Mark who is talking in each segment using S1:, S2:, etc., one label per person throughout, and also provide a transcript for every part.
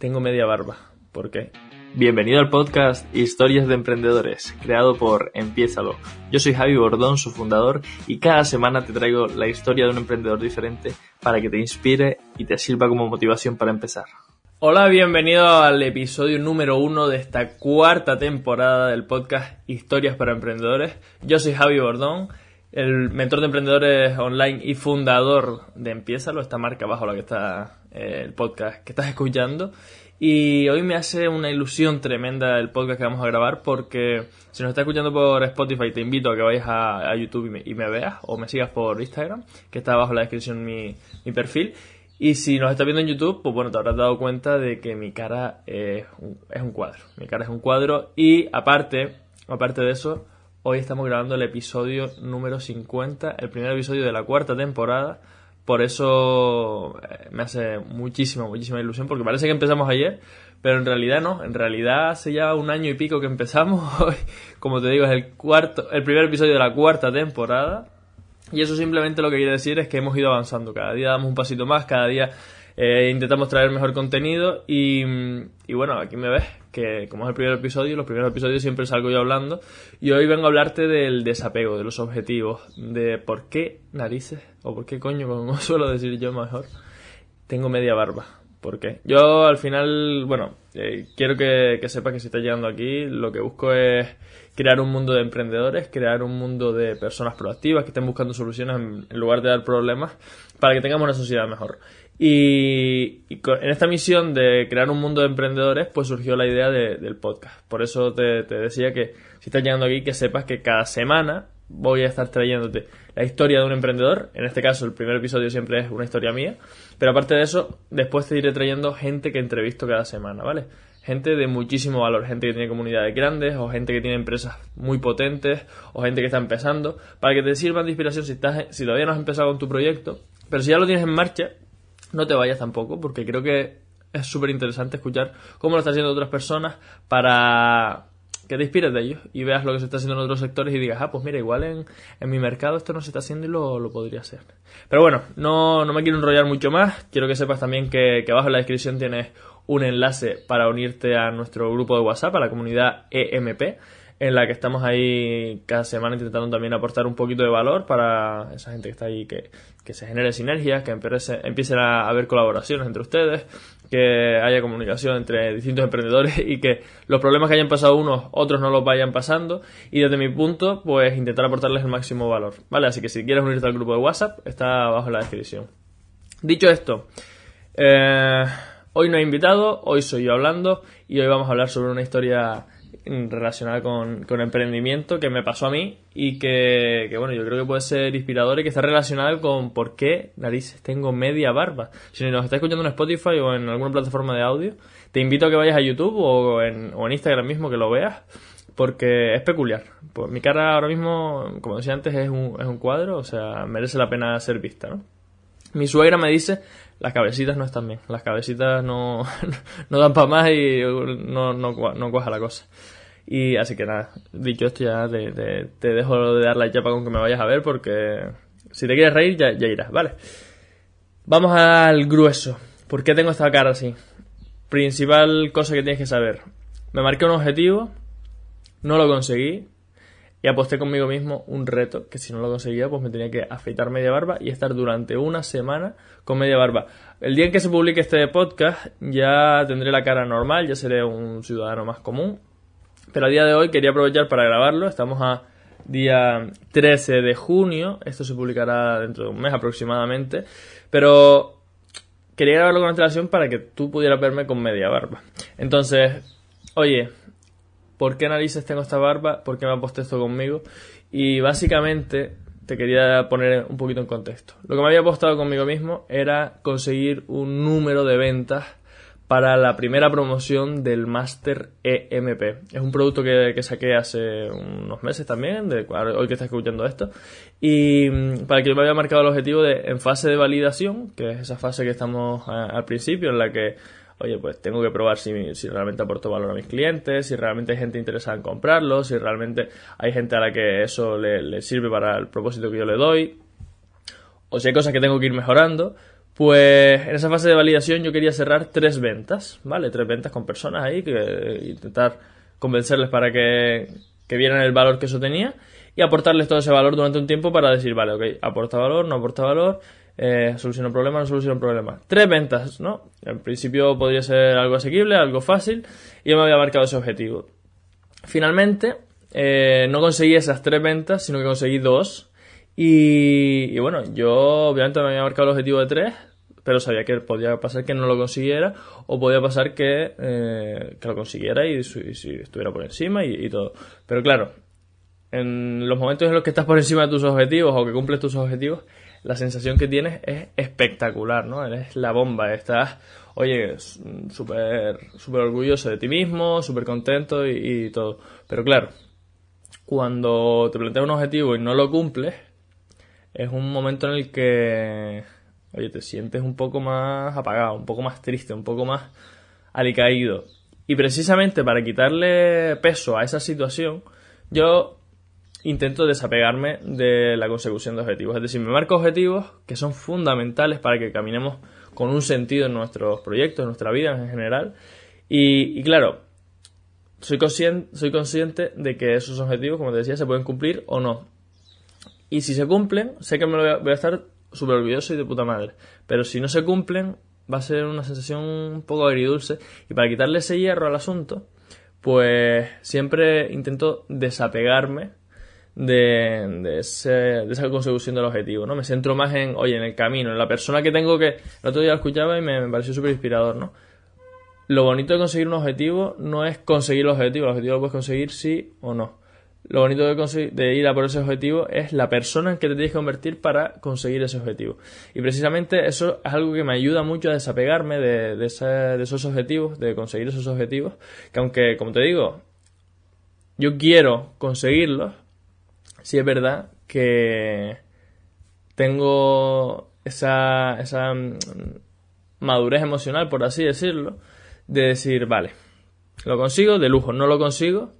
S1: Tengo media barba. ¿Por qué? Bienvenido al podcast Historias de Emprendedores, creado por Empiézalo. Yo soy Javi Bordón, su fundador, y cada semana te traigo la historia de un emprendedor diferente para que te inspire y te sirva como motivación para empezar. Hola, bienvenido al episodio número uno de esta cuarta temporada del podcast Historias para Emprendedores. Yo soy Javi Bordón, el mentor de emprendedores online y fundador de Empiézalo, esta marca bajo la que está eh, el podcast que estás escuchando. Y hoy me hace una ilusión tremenda el podcast que vamos a grabar porque si nos estás escuchando por Spotify te invito a que vayas a, YouTube y me, veas o me sigas por Instagram, que está abajo en la descripción mi, mi perfil. Y si nos estás viendo en YouTube, pues bueno, te habrás dado cuenta de que mi cara es un, es un cuadro. Mi cara es un cuadro y aparte, aparte de eso, hoy estamos grabando el episodio número 50, el primer episodio de la cuarta temporada por eso eh, me hace muchísima, muchísima ilusión, porque parece que empezamos ayer, pero en realidad no, en realidad hace ya un año y pico que empezamos, hoy, como te digo, es el cuarto, el primer episodio de la cuarta temporada, y eso simplemente lo que quiere decir es que hemos ido avanzando, cada día damos un pasito más, cada día eh, intentamos traer mejor contenido y, y, bueno, aquí me ves que como es el primer episodio, los primeros episodios siempre salgo yo hablando y hoy vengo a hablarte del desapego, de los objetivos, de por qué narices o por qué coño, como suelo decir yo mejor, tengo media barba. ¿Por qué? Yo al final, bueno, eh, quiero que, que sepas que si estás llegando aquí, lo que busco es crear un mundo de emprendedores, crear un mundo de personas proactivas que estén buscando soluciones en lugar de dar problemas para que tengamos una sociedad mejor. Y, en esta misión de crear un mundo de emprendedores, pues surgió la idea del podcast. Por eso te, decía que si estás llegando aquí, que sepas que cada semana voy a estar trayéndote la historia de un emprendedor. En este caso, el primer episodio siempre es una historia mía. Pero aparte de eso, después te iré trayendo gente que entrevisto cada semana, ¿vale? Gente de muchísimo valor, gente que tiene comunidades grandes, o gente que tiene empresas muy potentes, o gente que está empezando, para que te sirvan de inspiración si, estás, si todavía no has empezado con tu proyecto. Pero si ya lo tienes en marcha, no te vayas tampoco, porque creo que es súper interesante escuchar cómo lo están haciendo otras personas para que te inspires de ellos y veas lo que se está haciendo en otros sectores y digas, ah, pues mira, igual en, en mi mercado esto no se está haciendo y lo, lo podría hacer. Pero bueno, no, no, me quiero enrollar mucho más. Quiero que sepas también que, que abajo en la descripción tienes un enlace para unirte a nuestro grupo de WhatsApp, a la comunidad EMP en la que estamos ahí cada semana intentando también aportar un poquito de valor para esa gente que está ahí, que, se genere sinergias, que empiece, empiecen a haber colaboraciones entre ustedes, que haya comunicación entre distintos emprendedores y que los problemas que hayan pasado unos, otros no los vayan pasando. Y desde mi punto, pues intentar aportarles el máximo valor. ¿Vale? Así que si quieres unirte al grupo de WhatsApp, está abajo en la descripción. Dicho esto, eh, hoy no he invitado, hoy soy yo hablando y hoy vamos a hablar sobre una historia relacionada con, con, emprendimiento que me pasó a mí y que, que, bueno, yo creo que puede ser inspirador y que está relacionado con por qué narices tengo media barba. Si nos está escuchando en Spotify o en alguna plataforma de audio, te invito a que vayas a YouTube o en, o en Instagram mismo que lo veas porque es peculiar. Pues mi cara ahora mismo, como decía antes, es un, es un cuadro, o sea, merece la pena ser vista, ¿no? Mi suegra me dice, las cabecitas no están bien, las cabecitas no, no dan para más y no, no, no cuaja la cosa. Y así que nada, dicho esto ya te, te, dejo de dar la chapa con que me vayas a ver porque si te quieres reír ya, ya irás, ¿vale? Vamos al grueso. ¿Por qué tengo esta cara así? Principal cosa que tienes que saber. Me marqué un objetivo, no lo conseguí, y aposté conmigo mismo un reto que si no lo conseguía pues me tenía que afeitar media barba y estar durante una semana con media barba. El día en que se publique este podcast ya tendré la cara normal, ya seré un ciudadano más común. Pero a día de hoy quería aprovechar para grabarlo, estamos a día 13 de junio, esto se publicará dentro de un mes aproximadamente, pero quería grabarlo con antelación para que tú pudieras verme con media barba. Entonces, oye, ¿por qué narices tengo esta barba? ¿Por qué me ha puesto esto conmigo? Y básicamente te quería poner un poquito en contexto. Lo que me había apostado conmigo mismo era conseguir un número de ventas para la primera promoción del Master EMP. Es un producto que, saqué hace unos meses también, de, hoy que estás escuchando esto, y mm, para que yo me había marcado el objetivo de en fase de validación, que es esa fase que estamos al principio, en la que oye, pues tengo que probar si, si, realmente aporto valor a mis clientes, si realmente hay gente interesada en comprarlo, si realmente hay gente a la que eso le, sirve para el propósito que yo le doy, o si hay cosas que tengo que ir mejorando, Pues en esa fase de validación yo quería cerrar tres ventas, ¿vale? Tres ventas con personas ahí, que intentar convencerles para que, que vieran el valor que eso tenía y aportarles todo ese valor durante un tiempo para decir, vale, ok, aporta valor, no aporta valor, eh, soluciona problemas, no soluciona problemas. Tres ventas, ¿no? En principio podría ser algo asequible, algo fácil, y yo me había marcado ese objetivo. Finalmente, eh, no conseguí esas tres ventas, sino que conseguí dos. Y, bueno, yo obviamente me había marcado el objetivo de tres, pero sabía que podía pasar que no lo consiguiera o podía pasar que, eh, que lo consiguiera y, si estuviera por encima y, todo. Pero claro, en los momentos en los que estás por encima de tus objetivos o que cumples tus objetivos, la sensación que tienes es espectacular, ¿no? Eres la bomba, estás, oye, súper super orgulloso de ti mismo, súper contento y, y, todo. Pero claro, cuando te planteas un objetivo y no lo cumples, es un momento en el que, oye, te sientes un poco más apagado, un poco más triste, un poco más alicaído. Y precisamente para quitarle peso a esa situación, yo intento desapegarme de la consecución de objetivos. Es decir, me marco objetivos que son fundamentales para que caminemos con un sentido en nuestros proyectos, en nuestra vida en general. Y, claro, soy consciente, soy consciente de que esos objetivos, como te decía, se pueden cumplir o no. Y si se cumplen, sé que me lo voy a, estar súper orgulloso y de puta madre. Pero si no se cumplen, va a ser una sensación un poco agridulce. Y para quitarle ese hierro al asunto, pues siempre intento desapegarme de, de, esa consecución del objetivo, ¿no? Me centro más en, oye, en el camino, en la persona que tengo que... El otro día lo escuchaba y me, pareció súper inspirador, ¿no? Lo bonito de conseguir un objetivo no es conseguir el objetivo, el objetivo lo puedes conseguir sí o no. Lo bonito de, de, ir a por ese objetivo es la persona en que te tienes que convertir para conseguir ese objetivo. Y precisamente eso es algo que me ayuda mucho a desapegarme de, de, de esos objetivos, de conseguir esos objetivos, que aunque, como te digo, yo quiero conseguirlos, sí es verdad que tengo esa, esa mm, madurez emocional, por así decirlo, de decir, vale, lo consigo, de lujo, no lo consigo,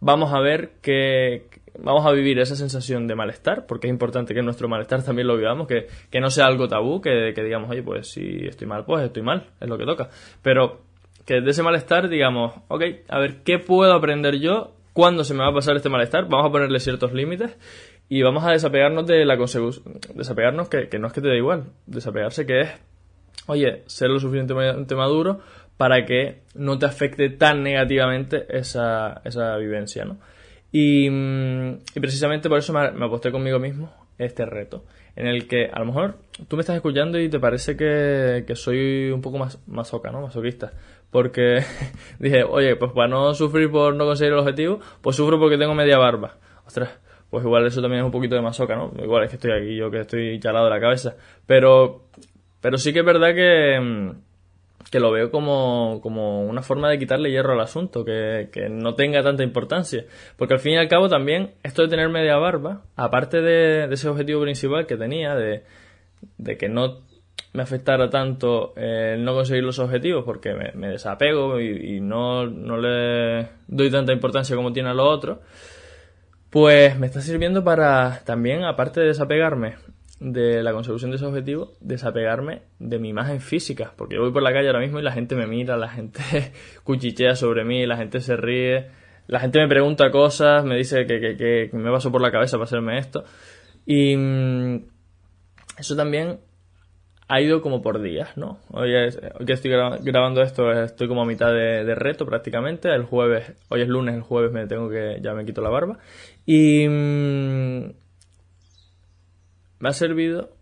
S1: vamos a ver que vamos a vivir esa sensación de malestar, porque es importante que nuestro malestar también lo vivamos, que, que no sea algo tabú, que, que, digamos, oye, pues si estoy mal, pues estoy mal, es lo que toca. Pero que de ese malestar digamos, ok, a ver, ¿qué puedo aprender yo cuándo se me va a pasar este malestar, vamos a ponerle ciertos límites y vamos a desapegarnos de la consecución. Desapegarnos que, no es que te da igual, desapegarse que es, oye, ser lo suficientemente maduro para que no te afecte tan negativamente esa, esa vivencia, ¿no? Y, mm, precisamente por eso me, aposté conmigo mismo este reto, en el que a lo mejor tú me estás escuchando y te parece que, que soy un poco más masoca, ¿no? Masoquista porque dije, oye, pues para no sufrir por no conseguir el objetivo, pues sufro porque tengo media barba. Ostras, pues igual eso también es un poquito de masoca, ¿no? Igual es que estoy aquí yo que estoy chalado de la cabeza. Pero, pero sí que es verdad que, mm, que lo veo como, como una forma de quitarle hierro al asunto, que, que no tenga tanta importancia. Porque al fin y al cabo también esto de tener media barba, aparte de, de ese objetivo principal que tenía, de, de que no me afectara tanto el no conseguir los objetivos porque me, desapego y, no, no, le doy tanta importancia como tiene a lo otro, pues me está sirviendo para también, aparte de desapegarme de la consecución de ese objetivo, desapegarme de mi imagen física, porque yo voy por la calle ahora mismo y la gente me mira, la gente cuchichea sobre mí, la gente se ríe, la gente me pregunta cosas, me dice que me paso por la cabeza para hacerme esto. Y mm, eso también ha ido como por días, ¿no? Hoy, que estoy grabando esto estoy como a mitad de, reto prácticamente. El jueves, hoy es lunes, el jueves me tengo que, ya me quito la barba. Y mm, me ha servido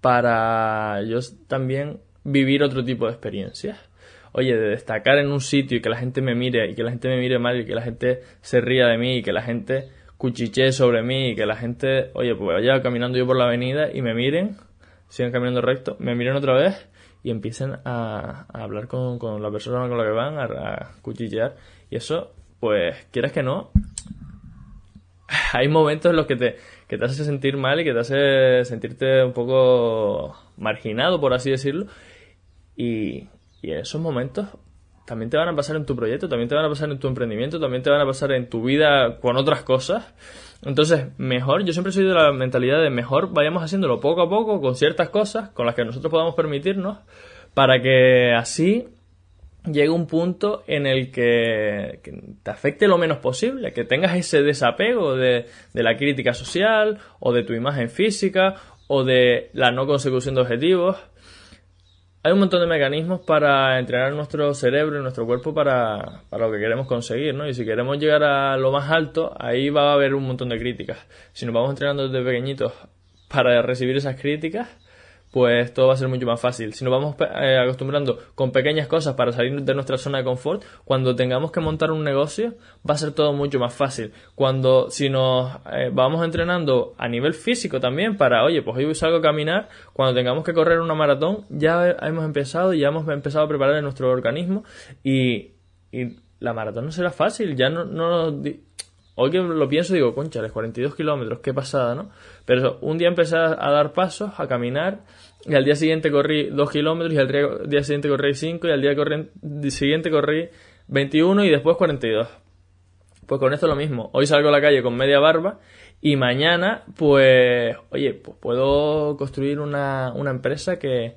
S1: para yo también vivir otro tipo de experiencias. Oye, de destacar en un sitio y que la gente me mire y que la gente me mire mal y que la gente se ría de mí y que la gente cuchichee sobre mí y que la gente, oye, pues vaya caminando yo por la avenida y me miren sigan caminando recto, me miren otra vez y empiecen a, hablar con, la persona con la que van, a, cuchillear. Y eso, pues, quieras que no, hay momentos en los que te, que te hace sentir mal y que te hace sentirte un poco marginado, por así decirlo. Y, y en esos momentos también te van a pasar en tu proyecto, también te van a pasar en tu emprendimiento, también te van a pasar en tu vida con otras cosas. Entonces, mejor, yo siempre soy de la mentalidad de mejor vayamos haciéndolo poco a poco con ciertas cosas con las que nosotros podamos permitirnos para que así llegue un punto en el que, te afecte lo menos posible, que tengas ese desapego de, de la crítica social o de tu imagen física o de la no consecución de objetivos hay un montón de mecanismos para entrenar nuestro cerebro y nuestro cuerpo para, para, lo que queremos conseguir, ¿no? Y si queremos llegar a lo más alto, ahí va a haber un montón de críticas. Si nos vamos entrenando desde pequeñitos para recibir esas críticas, pues todo va a ser mucho más fácil. Si nos vamos eh, acostumbrando con pequeñas cosas para salir de nuestra zona de confort, cuando tengamos que montar un negocio, va a ser todo mucho más fácil. Cuando, si nos eh, vamos entrenando a nivel físico también para, oye, pues hoy salgo a caminar, cuando tengamos que correr una maratón, ya hemos empezado, ya hemos empezado a preparar nuestro organismo y, la maratón no será fácil, ya no, no Hoy que lo pienso digo, concha, les 42 kilómetros, qué pasada, ¿no? Pero un día empecé a dar pasos, a caminar, y al día siguiente corrí 2 kilómetros, y al día siguiente corrí 5, y al día siguiente corrí 21 y después 42. Pues con esto lo mismo. Hoy salgo a la calle con media barba y mañana, pues, oye, pues puedo construir una, una empresa que,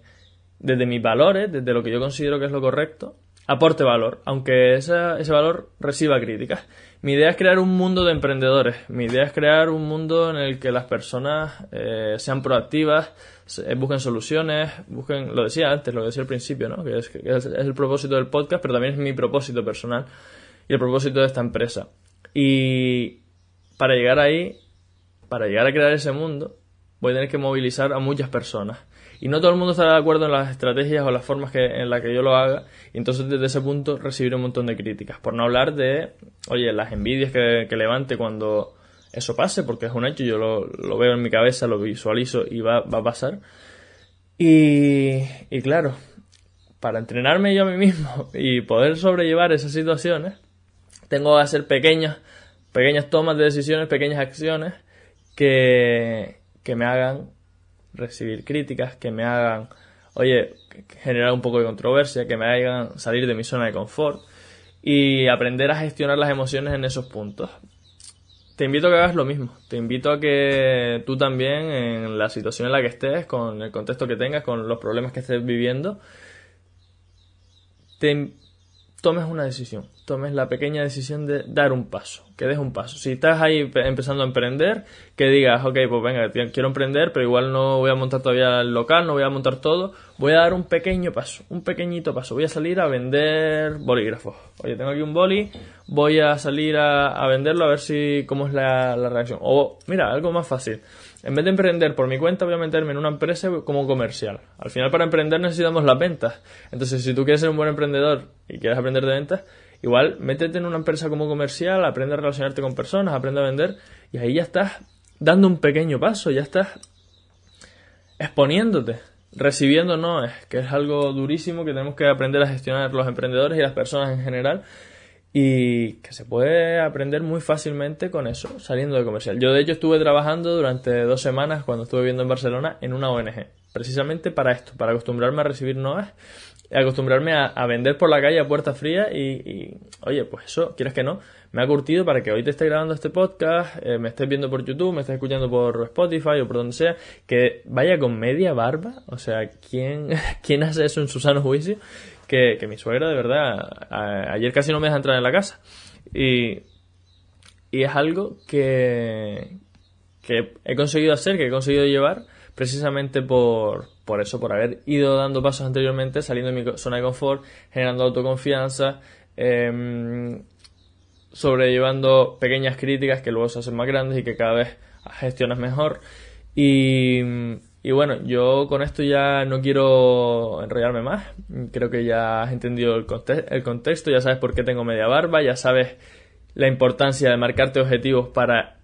S1: desde mis valores, desde lo que yo considero que es lo correcto, aporte valor, aunque ese valor reciba críticas. Mi idea es crear un mundo de emprendedores. Mi idea es crear un mundo en el que las personas eh, sean proactivas, eh, busquen soluciones, busquen, lo decía antes, lo decía al principio, ¿no? Que, es, que es, el propósito del podcast, pero también es mi propósito personal y el propósito de esta empresa. Y para llegar ahí, para llegar a crear ese mundo, voy a tener que movilizar a muchas personas. Y no todo el mundo estará de acuerdo en las estrategias o las formas que, en las que yo lo haga. Y entonces desde ese punto recibiré un montón de críticas. Por no hablar de, oye, las envidias que, levante cuando eso pase, porque es un hecho, yo lo, lo veo en mi cabeza, lo visualizo y va, va a pasar. Y, y claro, para entrenarme yo a mí mismo y poder sobrellevar esas situaciones, tengo que hacer pequeñas, pequeñas tomas de decisiones, pequeñas acciones que, que me hagan recibir críticas, que me hagan, oye, generar un poco de controversia, que me hagan salir de mi zona de confort y aprender a gestionar las emociones en esos puntos. Te invito a que hagas lo mismo. Te invito a que tú también, en la situación en la que estés, con el contexto que tengas, con los problemas que estés viviendo, te tomes una decisión, tomes la pequeña decisión de dar un paso, que des un paso. Si estás ahí empezando a emprender, que digas, ok, pues venga, quiero emprender, pero igual no voy a montar todavía el local, no voy a montar todo, voy a dar un pequeño paso, un pequeñito paso. Voy a salir a vender bolígrafos. Oye, tengo aquí un boli, voy a salir a, venderlo a ver si cómo es la, la reacción. O, mira, algo más fácil en vez de emprender por mi cuenta, voy a meterme en una empresa como comercial. Al final, para emprender necesitamos las ventas. Entonces, si tú quieres ser un buen emprendedor y quieres aprender de ventas, igual métete en una empresa como comercial, aprende a relacionarte con personas, aprende a vender y ahí ya estás dando un pequeño paso, ya estás exponiéndote. Recibiendo no que es algo durísimo que tenemos que aprender a gestionar los emprendedores y las personas en general y que se puede aprender muy fácilmente con eso, saliendo de comercial. Yo de hecho estuve trabajando durante dos semanas cuando estuve viviendo en Barcelona en una ONG, precisamente para esto, para acostumbrarme a recibir noas, acostumbrarme a, vender por la calle a puerta fría y, oye, pues eso, quieres que no, me ha curtido para que hoy te esté grabando este podcast, eh, me estés viendo por YouTube, me estés escuchando por Spotify o por donde sea, que vaya con media barba, o sea, ¿quién, ¿quién hace eso en su sano juicio? que, mi suegra, de verdad, ayer casi no me deja entrar en la casa. Y, y es algo que, que he conseguido hacer, que he conseguido llevar, precisamente por, por eso, por haber ido dando pasos anteriormente, saliendo de mi zona de confort, generando autoconfianza, eh, sobrellevando pequeñas críticas que luego se hacen más grandes y que cada vez gestionas mejor. Y, y bueno, yo con esto ya no quiero enrollarme más. Creo que ya has entendido el contexto, ya sabes por qué tengo media barba, ya sabes la importancia de marcarte objetivos para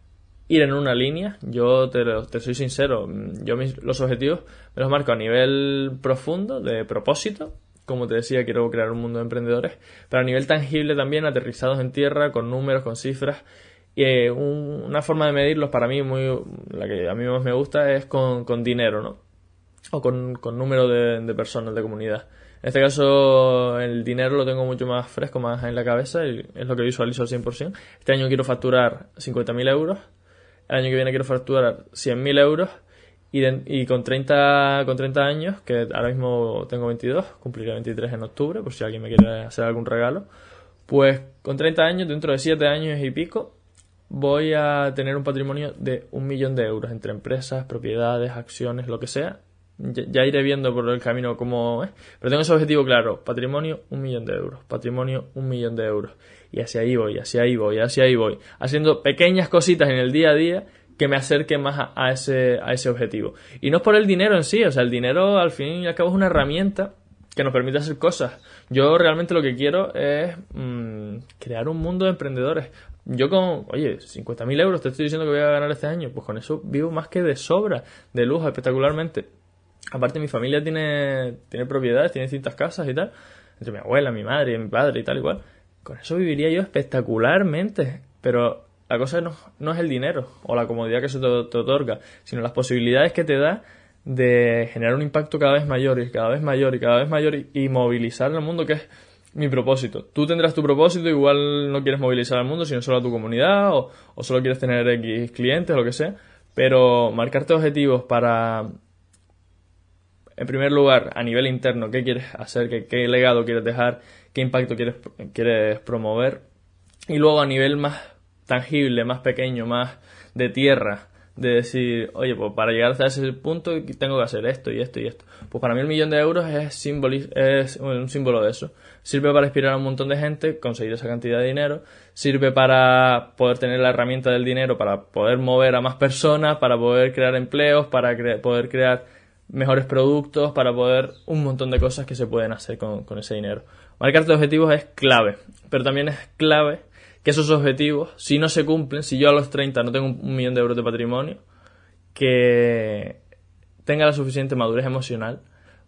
S1: ir en una línea. Yo te, soy sincero, yo los objetivos me los marco a nivel profundo, de propósito. Como te decía, quiero crear un mundo de emprendedores, pero a nivel tangible también, aterrizados en tierra, con números, con cifras y eh, una forma de medirlos para mí, muy la que a mí más me gusta, es con, dinero, ¿no? O con, número de, personas de comunidad. En este caso, el dinero lo tengo mucho más fresco, más en la cabeza, es lo que visualizo al 100%. Este año quiero facturar 50.000 euros, el año que viene quiero facturar 100.000 euros, y, y, con, 30, con 30 años, que ahora mismo tengo 22, cumpliré 23 en octubre, por si alguien me quiere hacer algún regalo, pues con 30 años, dentro de 7 años y pico, voy a tener un patrimonio de un millón de euros entre empresas, propiedades, acciones, lo que sea. Ya, iré viendo por el camino cómo es. Pero tengo ese objetivo claro. Patrimonio, un millón de euros. Patrimonio, un millón de euros. Y hacia ahí voy, hacia ahí voy, hacia ahí voy. Haciendo pequeñas cositas en el día a día que me acerquen más a, ese, a ese objetivo. Y no es por el dinero en sí. O sea, el dinero al fin y al cabo es una herramienta que nos permite hacer cosas. Yo realmente lo que quiero es mm, crear un mundo de emprendedores. Yo con, oye, 50.000 euros te estoy diciendo que voy a ganar este año, pues con eso vivo más que de sobra, de lujo, espectacularmente. Aparte mi familia tiene, tiene propiedades, tiene distintas casas y tal, entre mi abuela, mi madre mi padre y tal igual. Con eso viviría yo espectacularmente, pero la cosa no, no es el dinero o la comodidad que se te, otorga, sino las posibilidades que te da de generar un impacto cada vez mayor y cada vez mayor y cada vez mayor y, movilizar al mundo, que es mi propósito. Tú tendrás tu propósito, igual no quieres movilizar al mundo, sino solo a tu comunidad o, solo quieres tener X clientes o lo que sea, pero marcarte objetivos para, en primer lugar, a nivel interno, qué quieres hacer, qué, legado quieres dejar, qué impacto quieres, quieres promover, y luego a nivel más tangible, más pequeño, más de tierra, de decir, oye, pues para llegar hasta ese punto tengo que hacer esto y esto y esto. Pues para mí el millón de euros es, es un símbolo de eso. Sirve para inspirar a un montón de gente, conseguir esa cantidad de dinero. Sirve para poder tener la herramienta del dinero, para poder mover a más personas, para poder crear empleos, para poder crear mejores productos, para poder un montón de cosas que se pueden hacer con, con ese dinero. Marcarte objetivos es clave, pero también es clave que esos objetivos, si no se cumplen, si yo a los 30 no tengo un millón de euros de patrimonio, que tenga la suficiente madurez emocional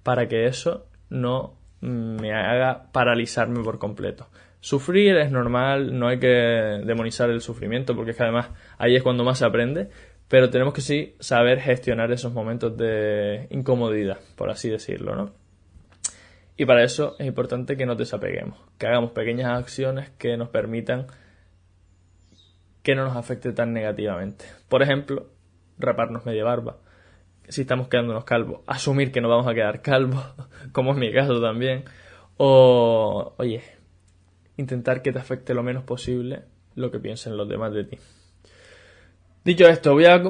S1: para que eso no me haga paralizarme por completo. Sufrir es normal, no hay que demonizar el sufrimiento porque es que además ahí es cuando más se aprende, pero tenemos que sí saber gestionar esos momentos de incomodidad, por así decirlo, ¿no? Y para eso es importante que nos desapeguemos, que hagamos pequeñas acciones que nos permitan que no nos afecte tan negativamente. Por ejemplo, raparnos media barba, si estamos quedándonos calvos, asumir que nos vamos a quedar calvos, como es mi caso también, o, oye, intentar que te afecte lo menos posible lo que piensen los demás de ti. Dicho esto, voy a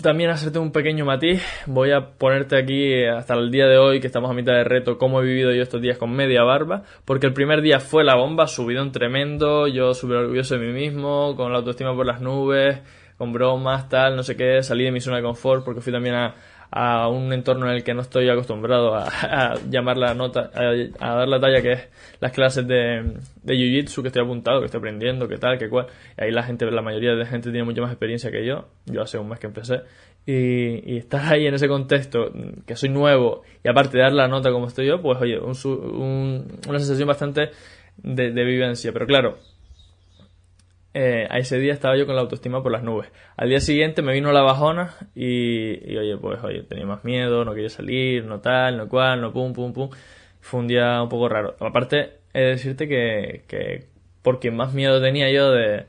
S1: también hacerte un pequeño matiz. Voy a ponerte aquí hasta el día de hoy, que estamos a mitad de reto, cómo he vivido yo estos días con media barba. Porque el primer día fue la bomba, subidón tremendo, yo súper orgulloso de mí mismo, con la autoestima por las nubes, con bromas, tal, no sé qué. Salí de mi zona de confort porque fui también a, a un entorno en el que no estoy acostumbrado a, llamar la nota, a, dar la talla que es las clases de, de Jiu-Jitsu que estoy apuntado, que estoy aprendiendo, que tal, que cual. Y ahí la gente, la mayoría de gente tiene mucha más experiencia que yo. Yo hace un mes que empecé. Y, estar ahí en ese contexto, que soy nuevo, y aparte de dar la nota como estoy yo, pues oye, un, una sensación bastante de vivencia. Pero claro, eh, a ese día estaba yo con la autoestima por las nubes. Al día siguiente me vino la bajona y, oye, pues oye, tenía más miedo, no quería salir, no tal, no cual, no pum, pum, pum. Fue un día un poco raro. Aparte, he de decirte que, que por quien más miedo tenía yo de,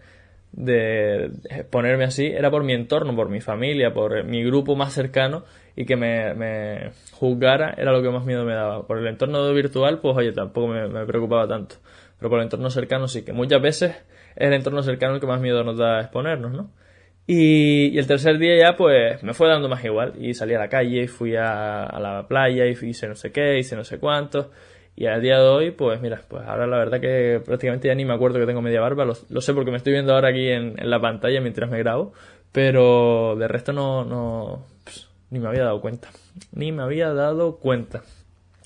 S1: de ponerme así era por mi entorno, por mi familia, por mi grupo más cercano y que me, me juzgara era lo que más miedo me daba. Por el entorno virtual, pues oye, tampoco me, me preocupaba tanto. Pero por el entorno cercano sí, que muchas veces es el entorno cercano el que más miedo nos da exponernos, ¿no? Y, el tercer día ya pues me fue dando más igual y salí a la calle, fui a, la playa y hice no sé qué, hice no sé cuánto. Y al día de hoy, pues mira, pues ahora la verdad que prácticamente ya ni me acuerdo que tengo media barba, lo, sé porque me estoy viendo ahora aquí en, la pantalla mientras me grabo, pero de resto no, no, pues, ni me había dado cuenta, ni me había dado cuenta.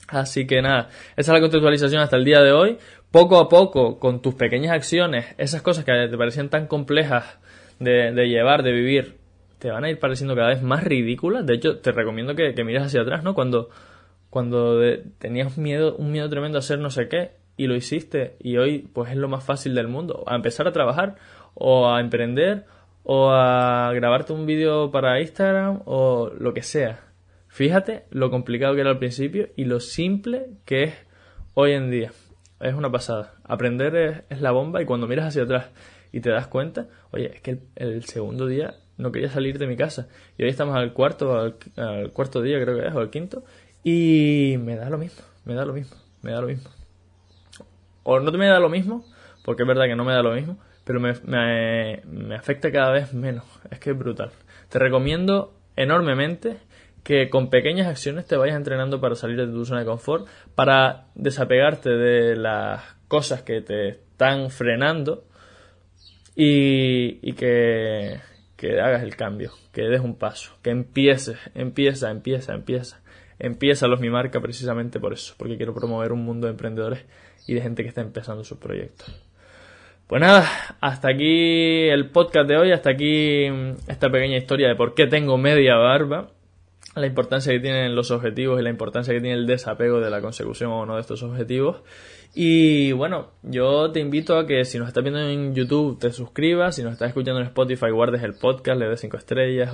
S1: Así que nada, esa es la contextualización hasta el día de hoy poco a poco, con tus pequeñas acciones, esas cosas que te parecían tan complejas de, llevar, de vivir, te van a ir pareciendo cada vez más ridículas. De hecho, te recomiendo que, mires hacia atrás, ¿no? Cuando, cuando tenías miedo, un miedo tremendo a hacer no sé qué y lo hiciste y hoy pues es lo más fácil del mundo. A empezar a trabajar o a emprender o a grabarte un vídeo para Instagram o lo que sea. Fíjate lo complicado que era al principio y lo simple que es hoy en día. Es una pasada. Aprender es, la bomba y cuando miras hacia atrás y te das cuenta, oye, es que el, segundo día no quería salir de mi casa y hoy estamos al cuarto, al, cuarto día creo que es, o al quinto, y me da lo mismo, me da lo mismo, me da lo mismo. O no me da lo mismo, porque es verdad que no me da lo mismo, pero me, me, me afecta cada vez menos. Es que es brutal. Te recomiendo enormemente que con pequeñas acciones te vayas entrenando para salir de tu zona de confort, para desapegarte de las cosas que te están frenando y, que, que hagas el cambio, que des un paso, que empieces, empieza, empieza, empieza. Empieza los Mi Marca precisamente por eso, porque quiero promover un mundo de emprendedores y de gente que está empezando sus proyectos. Pues nada, hasta aquí el podcast de hoy, hasta aquí mm, esta pequeña historia de por qué tengo media barba la importancia que tienen los objetivos y la importancia que tiene el desapego de la consecución o no de estos objetivos. Y bueno, yo te invito a que si nos estás viendo en YouTube te suscribas, si nos estás escuchando en Spotify guardes el podcast, le des 5 estrellas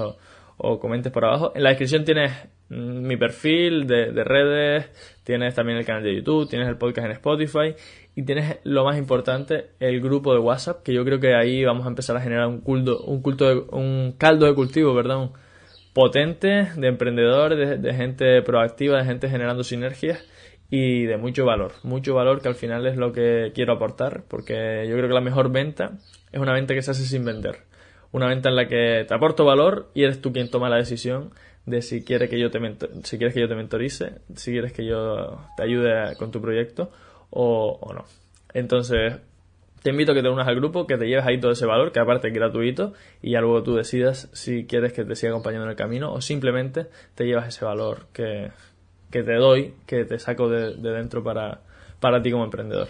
S1: o, comentes por abajo. En la descripción tienes mm, mi perfil de, de, redes, tienes también el canal de YouTube, tienes el podcast en Spotify y tienes lo más importante, el grupo de WhatsApp, que yo creo que ahí vamos a empezar a generar un culto, un culto de, un caldo de cultivo, perdón potente de emprendedores, de, gente proactiva, de gente generando sinergias y de mucho valor. Mucho valor que al final es lo que quiero aportar, porque yo creo que la mejor venta es una venta que se hace sin vender. Una venta en la que te aporto valor y eres tú quien toma la decisión de si quieres que yo te si quieres que yo te mentorice, si quieres que yo te ayude con tu proyecto o no. Entonces, te invito a que te unas al grupo, que te lleves ahí todo ese valor, que aparte es gratuito, y ya luego tú decidas si quieres que te siga acompañando en el camino o simplemente te llevas ese valor que, que te doy, que te saco de, dentro para, para ti como emprendedor.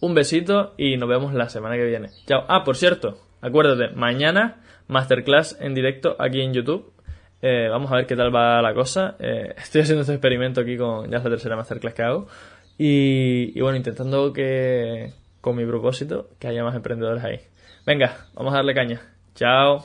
S1: Un besito y nos vemos la semana que viene. Chao. Ah, por cierto, acuérdate, mañana masterclass en directo aquí en YouTube. Eh, vamos a ver qué tal va la cosa. Eh, estoy haciendo este experimento aquí con ya es la tercera masterclass que hago. y bueno, intentando que, con mi propósito, que haya más emprendedores ahí. Venga, vamos a darle caña. Chao.